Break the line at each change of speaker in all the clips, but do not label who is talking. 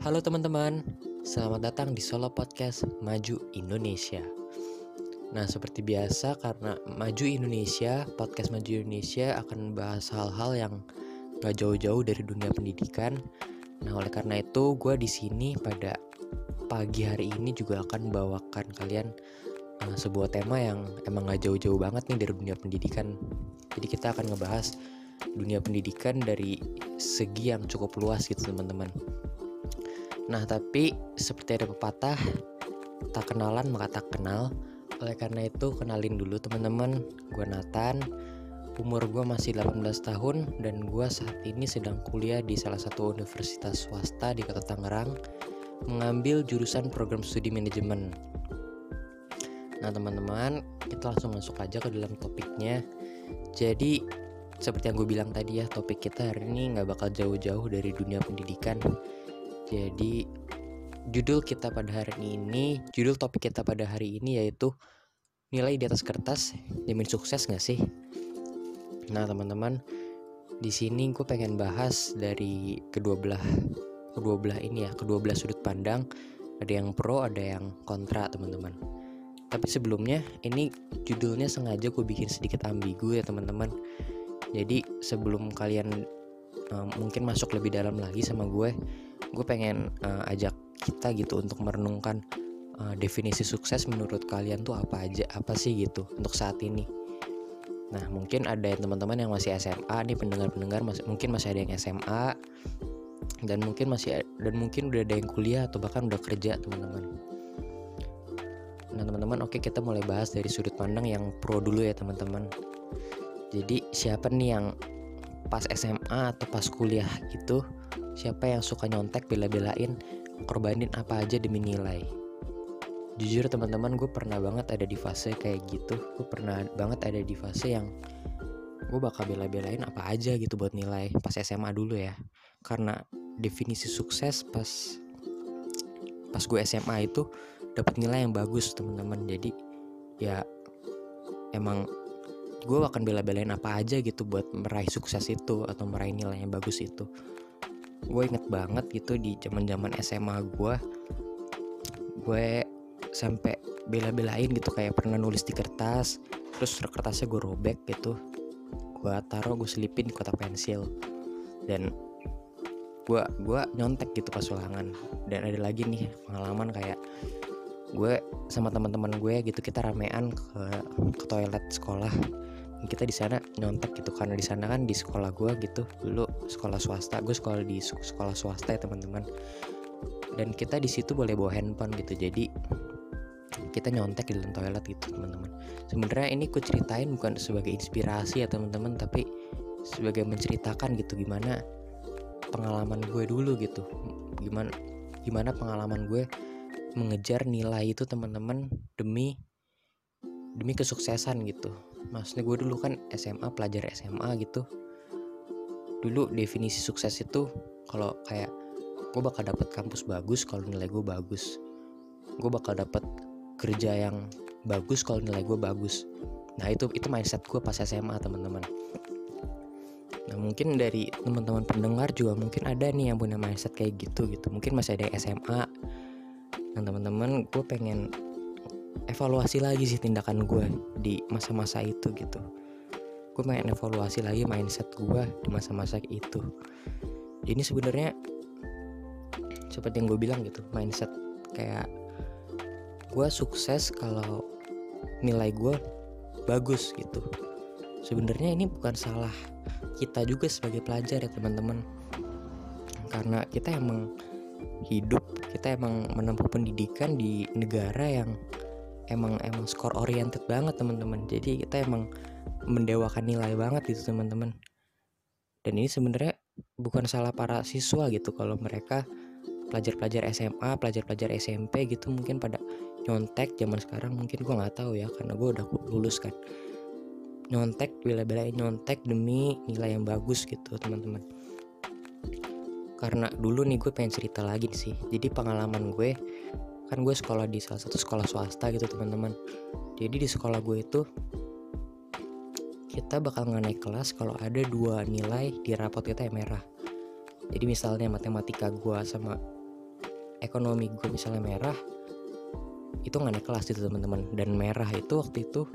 Halo teman-teman, selamat datang di Solo Podcast Maju Indonesia. Nah, seperti biasa karena Maju Indonesia, podcast Maju Indonesia akan membahas hal-hal yang gak jauh-jauh dari dunia pendidikan. Nah, oleh karena itu, gue di sini pada pagi hari ini juga akan membawakan kalian uh, sebuah tema yang emang gak jauh-jauh banget nih dari dunia pendidikan. Jadi kita akan ngebahas dunia pendidikan dari segi yang cukup luas gitu teman-teman. Nah tapi seperti ada pepatah tak kenalan maka tak kenal. Oleh karena itu kenalin dulu teman-teman. Gue Nathan. Umur gue masih 18 tahun dan gue saat ini sedang kuliah di salah satu universitas swasta di kota Tangerang mengambil jurusan program studi manajemen. Nah teman-teman kita langsung masuk aja ke dalam topiknya. Jadi seperti yang gue bilang tadi ya topik kita hari ini nggak bakal jauh-jauh dari dunia pendidikan jadi judul kita pada hari ini judul topik kita pada hari ini yaitu nilai di atas kertas jamin sukses nggak sih? Nah teman-teman di sini gue pengen bahas dari kedua belah kedua belah ini ya kedua belah sudut pandang. Ada yang pro ada yang kontra teman-teman. Tapi sebelumnya ini judulnya sengaja gue bikin sedikit ambigu ya teman-teman. Jadi sebelum kalian uh, mungkin masuk lebih dalam lagi sama gue gue pengen uh, ajak kita gitu untuk merenungkan uh, definisi sukses menurut kalian tuh apa aja apa sih gitu untuk saat ini. Nah mungkin ada yang teman-teman yang masih SMA nih pendengar-pendengar masih mungkin masih ada yang SMA dan mungkin masih dan mungkin udah ada yang kuliah atau bahkan udah kerja teman-teman. Nah teman-teman oke kita mulai bahas dari sudut pandang yang pro dulu ya teman-teman. Jadi siapa nih yang pas SMA atau pas kuliah gitu siapa yang suka nyontek bela-belain korbanin apa aja demi nilai? Jujur teman-teman gue pernah banget ada di fase kayak gitu. Gue pernah banget ada di fase yang gue bakal bela-belain apa aja gitu buat nilai pas SMA dulu ya. Karena definisi sukses pas pas gue SMA itu dapat nilai yang bagus teman-teman. Jadi ya emang gue akan bela-belain apa aja gitu buat meraih sukses itu atau meraih nilai yang bagus itu gue inget banget gitu di zaman zaman SMA gue gue sampai bela-belain gitu kayak pernah nulis di kertas terus kertasnya gue robek gitu. Gue taruh gue selipin di kotak pensil. Dan gue gue nyontek gitu pas ulangan. Dan ada lagi nih pengalaman kayak gue sama teman-teman gue gitu kita ramean ke, ke toilet sekolah kita di sana nyontek gitu karena di sana kan di sekolah gue gitu dulu sekolah swasta gue sekolah di sekolah swasta ya teman-teman. Dan kita di situ boleh bawa handphone gitu jadi kita nyontek di dalam toilet gitu teman-teman. Sebenarnya ini ku ceritain bukan sebagai inspirasi ya teman-teman tapi sebagai menceritakan gitu gimana pengalaman gue dulu gitu. Gimana gimana pengalaman gue mengejar nilai itu teman-teman demi demi kesuksesan gitu maksudnya gue dulu kan SMA pelajar SMA gitu. Dulu definisi sukses itu kalau kayak gue bakal dapet kampus bagus kalau nilai gue bagus. Gue bakal dapet kerja yang bagus kalau nilai gue bagus. Nah itu itu mindset gue pas SMA teman-teman. Nah mungkin dari teman-teman pendengar juga mungkin ada nih yang punya mindset kayak gitu gitu. Mungkin masih ada SMA dan teman-teman gue pengen evaluasi lagi sih tindakan gue di masa-masa itu gitu. Gue pengen evaluasi lagi mindset gue di masa-masa itu. Ini sebenarnya seperti yang gue bilang gitu mindset kayak gue sukses kalau nilai gue bagus gitu. Sebenarnya ini bukan salah kita juga sebagai pelajar ya teman-teman. Karena kita emang hidup kita emang menempuh pendidikan di negara yang emang emang skor oriented banget teman-teman. Jadi kita emang mendewakan nilai banget itu teman-teman. Dan ini sebenarnya bukan salah para siswa gitu. Kalau mereka pelajar-pelajar SMA pelajar-pelajar SMP gitu mungkin pada nyontek zaman sekarang mungkin gue nggak tahu ya karena gue udah lulus kan. Nyontek bila-bila nyontek demi nilai yang bagus gitu teman-teman. Karena dulu nih gue pengen cerita lagi sih. Jadi pengalaman gue kan gue sekolah di salah satu sekolah swasta gitu teman-teman. Jadi di sekolah gue itu kita bakal nggak naik kelas kalau ada dua nilai di rapot kita yang merah. Jadi misalnya matematika gue sama ekonomi gue misalnya merah itu nggak naik kelas itu teman-teman. Dan merah itu waktu itu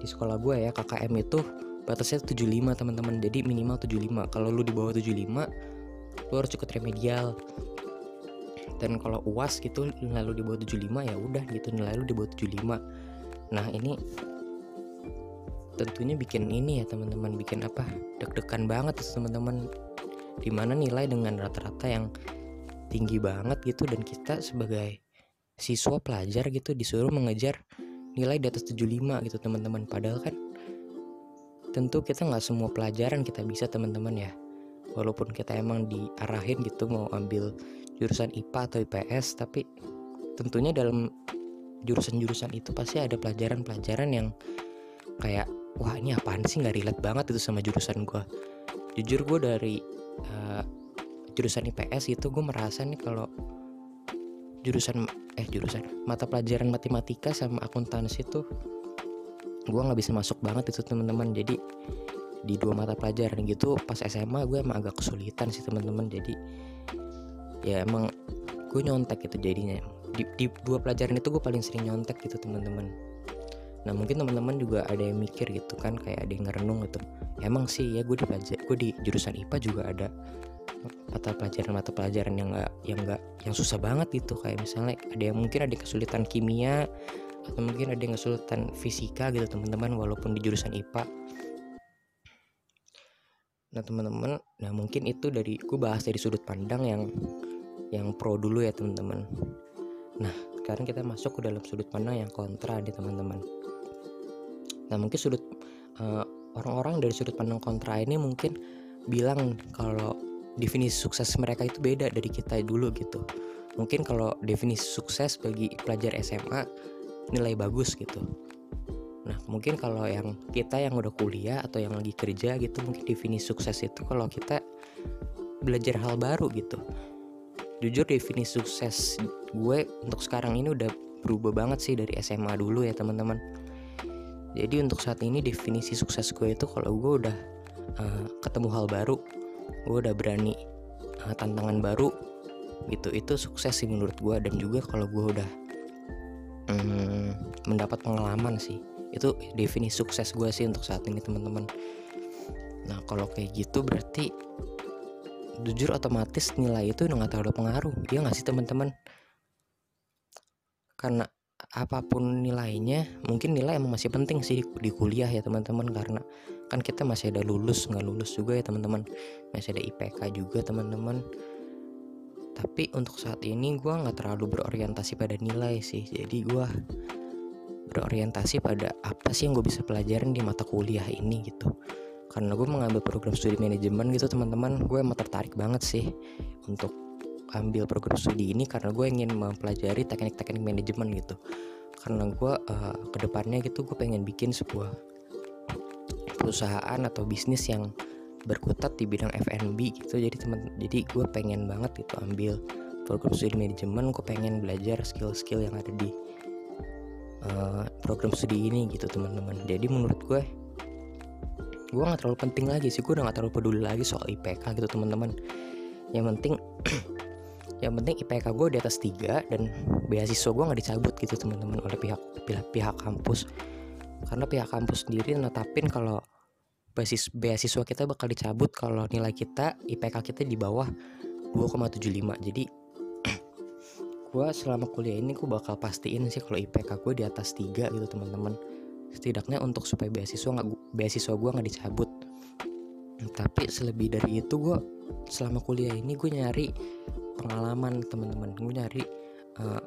di sekolah gue ya KKM itu batasnya 75 teman-teman. Jadi minimal 75 kalau lu di bawah 75 lu harus ikut remedial dan kalau uas gitu nilai lu di bawah 75 ya udah gitu nilai lu di bawah 75 nah ini tentunya bikin ini ya teman-teman bikin apa deg-degan banget teman-teman. Di mana nilai dengan rata-rata yang tinggi banget gitu dan kita sebagai siswa pelajar gitu disuruh mengejar nilai di atas 75 gitu teman-teman. Padahal kan tentu kita nggak semua pelajaran kita bisa teman-teman ya walaupun kita emang diarahin gitu mau ambil jurusan IPA atau IPS tapi tentunya dalam jurusan-jurusan itu pasti ada pelajaran-pelajaran yang kayak wah ini apaan sih? Nggak relate banget itu sama jurusan gue jujur gue dari uh, jurusan IPS itu gue merasa nih kalau jurusan eh jurusan mata pelajaran matematika sama akuntansi itu gue nggak bisa masuk banget itu teman-teman. Jadi di dua mata pelajaran gitu pas SMA gue emang agak kesulitan sih teman-teman. Jadi ya emang gue nyontek gitu jadinya. Di, di dua pelajaran itu gue paling sering nyontek gitu teman-teman. Nah mungkin teman-teman juga ada yang mikir gitu kan kayak ada yang ngerenung gitu. Emang sih ya gue di gue di jurusan IPA juga ada mata pelajaran mata pelajaran yang enggak yang enggak yang susah banget gitu. Kayak misalnya ada yang mungkin ada kesulitan kimia atau mungkin ada yang kesulitan fisika gitu teman-teman. Walaupun di jurusan IPA nah teman-teman nah mungkin itu dari gue bahas dari sudut pandang yang yang pro dulu ya teman-teman. Nah sekarang kita masuk ke dalam sudut pandang yang kontra nih teman-teman. Nah mungkin sudut eh, orang-orang dari sudut pandang kontra ini mungkin bilang kalau definisi sukses mereka itu beda dari kita dulu gitu. Mungkin kalau definisi sukses bagi pelajar SMA nilai bagus gitu nah mungkin kalau yang kita yang udah kuliah atau yang lagi kerja gitu mungkin definisi sukses itu kalau kita belajar hal baru gitu. Jujur definisi sukses gue untuk sekarang ini udah berubah banget sih dari SMA dulu ya teman-teman. Jadi untuk saat ini definisi sukses gue itu kalau gue udah uh, ketemu hal baru gue udah berani uh, tantangan baru gitu itu sukses sih menurut gue. Dan juga kalau gue udah um, mendapat pengalaman sih itu definisi sukses gue sih untuk saat ini teman-teman. Nah kalau kayak gitu berarti jujur otomatis nilai itu udah gak terlalu pengaruh dia nggak sih teman-teman? Karena apa pun nilainya mungkin nilai emang masih penting sih di, kuliah ya teman-teman. Karena kan kita masih ada lulus nggak lulus juga ya teman-teman. Masih ada IPK juga teman-teman. Tapi untuk saat ini gue nggak terlalu berorientasi pada nilai sih. Jadi gue berorientasi pada apa sih yang gue bisa pelajarin di mata kuliah ini gitu. Karena gue mengambil program studi manajemen gitu teman-teman gue emang tertarik banget sih untuk ambil program studi ini karena gue ingin mempelajari teknik-teknik manajemen gitu. Karena gue uh, ke depannya gitu gue pengen bikin sebuah perusahaan atau bisnis yang berkutat di bidang F&B gitu. Jadi teman jadi gue pengen banget gitu ambil program studi manajemen gue pengen belajar skill-skill yang ada di uh, program studi ini gitu teman-teman. Jadi menurut gue gue nggak terlalu penting lagi sih. Gue udah nggak terlalu peduli lagi soal IPK gitu teman-teman. Yang penting yang penting IPK gue di atas 3 dan beasiswa gue nggak dicabut gitu teman-teman oleh pihak, pihak pihak kampus. Karena pihak kampus sendiri netapin kalau basis beasiswa kita bakal dicabut kalau nilai kita IPK kita di bawah 2,75 jadi gue selama kuliah ini gue bakal pastiin sih kalau IPK gue di atas 3 gitu teman-teman. Setidaknya untuk supaya beasiswa nggak beasiswa gue nggak dicabut. Tapi selebih dari itu gue selama kuliah ini gue nyari pengalaman teman-teman. Gue nyari uh,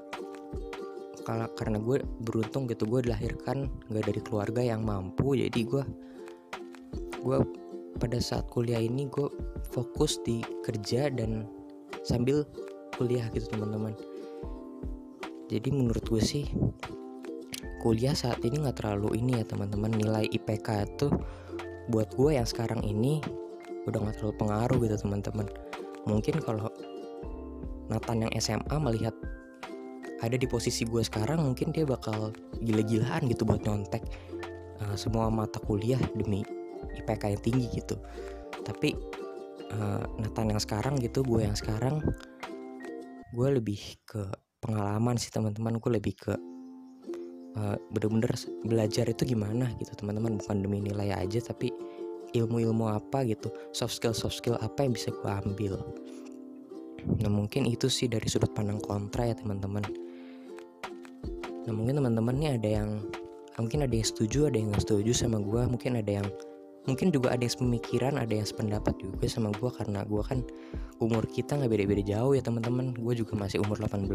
karena gue beruntung gitu gue dilahirkan gak dari keluarga yang mampu. Jadi gue gue pada saat kuliah ini gue fokus di kerja dan sambil kuliah gitu teman-teman jadi menurut gue sih kuliah saat ini nggak terlalu ini ya teman-teman. Nilai IPK itu buat gue yang sekarang ini udah nggak terlalu pengaruh gitu teman-teman. Mungkin kalau Nathan yang SMA melihat ada di posisi gue sekarang mungkin dia bakal gila-gilaan gitu buat nyontek uh, semua mata kuliah demi IPK yang tinggi gitu. Tapi uh, Nathan yang sekarang gitu gue yang sekarang gue lebih ke pengalaman sih teman-teman. Gue lebih ke uh, bener-bener belajar itu gimana gitu teman-teman. Bukan demi nilai aja tapi ilmu-ilmu apa gitu. Soft skill soft skill apa yang bisa gue ambil. Nah mungkin itu sih dari sudut pandang kontra ya teman-teman. Nah mungkin teman-teman nih ada yang mungkin ada yang setuju ada yang nggak setuju sama gue mungkin ada yang mungkin juga ada yang pemikiran ada yang sependapat juga sama gue karena gue kan umur kita nggak beda-beda jauh ya teman-teman. Gue juga masih umur 18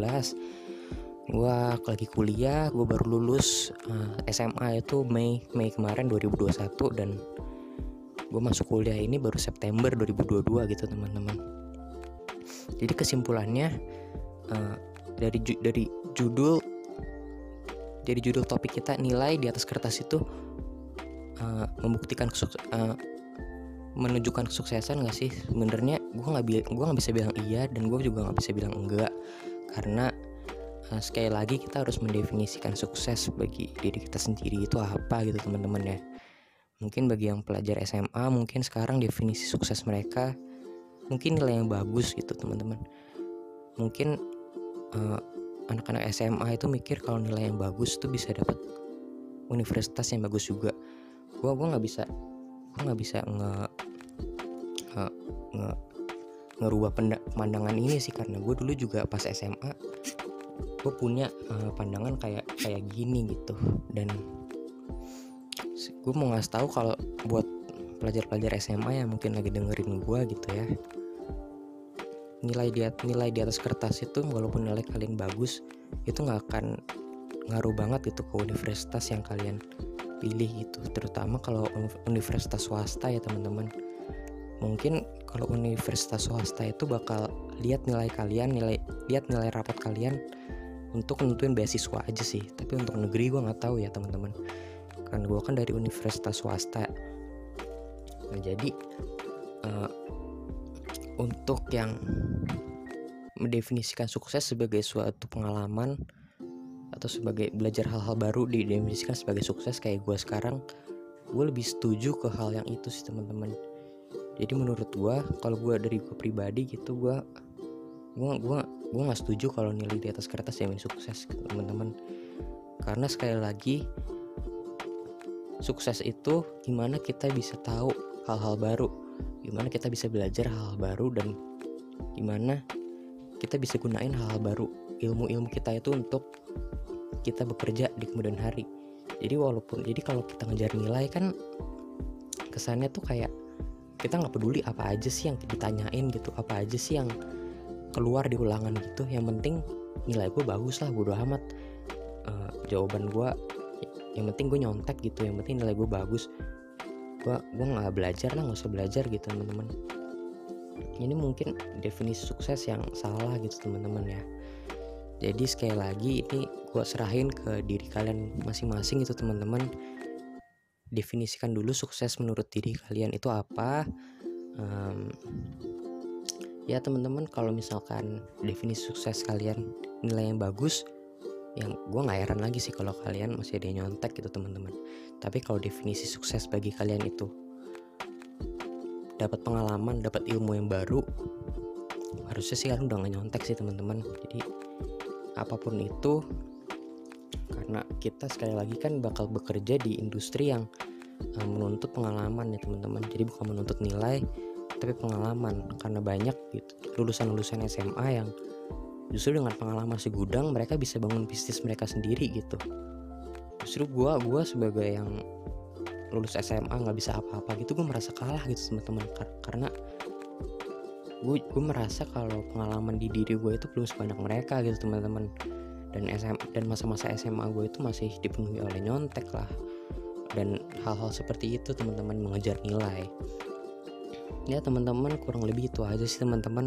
gue lagi kuliah gue baru lulus uh, eh, SMA itu Mei Mei kemarin 2021 dan gue masuk kuliah ini baru September 2022 gitu teman-teman. Jadi kesimpulannya uh, dari ju dari judul dari judul topik kita nilai di atas kertas itu uh, membuktikan uh, menunjukkan kesuksesan gak sih sebenarnya gue nggak gue nggak bisa bilang iya dan gue juga nggak bisa bilang enggak karena uh, sekali lagi kita harus mendefinisikan sukses bagi diri kita sendiri itu apa gitu teman-teman ya Mungkin bagi yang pelajar SMA mungkin sekarang definisi sukses mereka mungkin nilai yang bagus gitu teman-teman. Mungkin eh, anak-anak SMA itu mikir kalau nilai yang bagus tuh bisa dapat universitas yang bagus juga. Gua gua nggak bisa gua nggak bisa nge, nge, nge ngerubah pandangan ini sih karena gue dulu juga pas SMA gue punya uh, pandangan kayak kayak gini gitu. Dan gue mau ngasih tahu kalau buat pelajar-pelajar SMA yang mungkin lagi dengerin gue gitu ya nilai di nilai di atas kertas itu walaupun nilai kalian bagus itu nggak akan ngaruh banget gitu ke universitas yang kalian pilih gitu terutama kalau universitas swasta ya teman-teman. Mungkin kalau universitas swasta itu bakal lihat nilai kalian nilai lihat nilai rapat kalian untuk nentuin beasiswa aja sih. Tapi untuk negeri gue nggak tahu ya teman-teman. Kan gue kan dari universitas swasta. Nah jadi uh, untuk yang mendefinisikan sukses sebagai suatu pengalaman atau sebagai belajar hal-hal baru didefinisikan sebagai sukses kayak gue sekarang gue lebih setuju ke hal yang itu sih teman-teman. Jadi menurut gue kalau gue dari gue pribadi gitu gue gue gue gue nggak setuju kalau nilai di atas kertas yang sukses teman-teman. Karena sekali lagi sukses itu gimana kita bisa tahu hal-hal baru gimana kita bisa belajar hal-hal baru dan gimana kita bisa gunain hal-hal baru ilmu-ilmu kita itu untuk kita bekerja di kemudian hari. Jadi walaupun jadi kalau kita ngejar nilai kan kesannya tuh kayak kita nggak peduli apa aja sih yang ditanyain gitu apa aja sih yang keluar di ulangan gitu. Yang penting nilai gue bagus lah bodo amat. Uh, jawaban gue yang penting gue nyontek gitu yang penting nilai gue bagus. Gue gue nggak belajar lah nggak usah belajar gitu teman-teman. Ini mungkin definisi sukses yang salah gitu teman-teman ya jadi sekali lagi ini gue serahin ke diri kalian masing-masing itu teman-teman. Definisikan dulu sukses menurut diri kalian itu apa. Um, ya teman-teman kalau misalkan definisi sukses kalian nilai yang bagus yang gue nggak heran lagi sih kalau kalian masih ada yang nyontek gitu teman-teman. Tapi kalau definisi sukses bagi kalian itu dapat pengalaman dapat ilmu yang baru harusnya sih kalian udah nggak nyontek sih teman-teman. Jadi apa pun itu karena kita sekali lagi kan bakal bekerja di industri yang uh, menuntut pengalaman ya teman-teman. Jadi bukan menuntut nilai tapi pengalaman. Karena banyak gitu lulusan-lulusan SMA yang justru dengan pengalaman segudang mereka bisa bangun bisnis mereka sendiri gitu. Justru gue gua sebagai yang lulus SMA nggak bisa apa-apa gitu gue merasa kalah gitu teman-teman. Karena gue gue merasa kalau pengalaman di diri gue itu belum sebanyak mereka gitu teman-teman. Dan SM dan masa-masa SMA gue itu masih dipenuhi oleh nyontek lah. Dan hal-hal seperti itu teman-teman mengejar nilai. Ya teman-teman kurang lebih itu aja sih teman-teman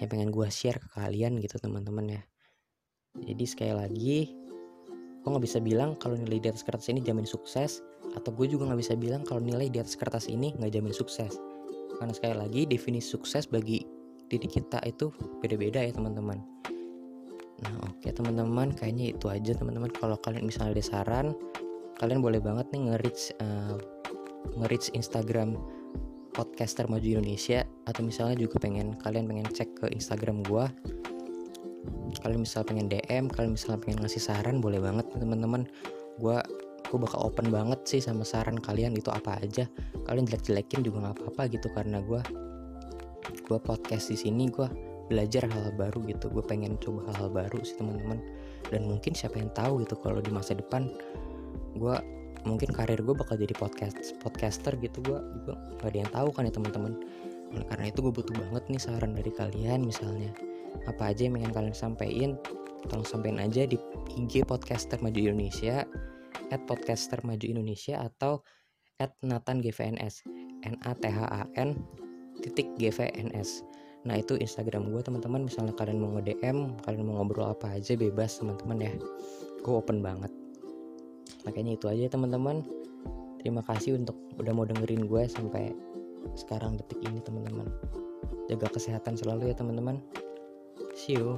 yang pengen gue share ke kalian gitu teman-teman ya. Jadi sekali lagi gue nggak bisa bilang kalau nilai di atas kertas ini jamin sukses atau gue juga nggak bisa bilang kalau nilai di atas kertas ini nggak jamin sukses karena sekali lagi definisi sukses bagi diri kita itu beda-beda ya teman-teman. Nah oke okay, teman-teman kayaknya itu aja teman-teman. Kalau kalian misalnya ada saran kalian boleh banget nih nge-reach uh, nge-reach Instagram podcaster maju Indonesia atau misalnya juga pengen kalian pengen cek ke Instagram gue kalian misal pengen DM kalian misal pengen ngasih saran boleh banget teman-teman. Gue gue bakal open banget sih sama saran kalian itu apa aja. Kalian jelek-jelekin juga nggak apa-apa gitu karena gue gue podcast di sini gue belajar hal-hal baru gitu. Gue pengen coba hal-hal baru sih teman-teman. Dan mungkin siapa yang tahu gitu kalau di masa depan gue mungkin karir gue bakal jadi podcast podcaster gitu. Gue gue gak ada yang tahu kan ya teman-teman. Karena itu gue butuh banget nih saran dari kalian misalnya apa aja yang ingin kalian sampaikan tolong sampaikan aja di IG podcaster maju Indonesia at podcaster maju Indonesia atau at Nathan GVNS N A T H A N titik GVNS nah itu Instagram gue teman-teman. Misalnya kalian mau nge-DM kalian mau ngobrol apa aja bebas teman-teman ya. Gue open banget. Makanya itu aja teman-teman. Terima kasih untuk udah mau dengerin gue sampai sekarang detik ini teman-teman. Jaga kesehatan selalu ya teman-teman. See you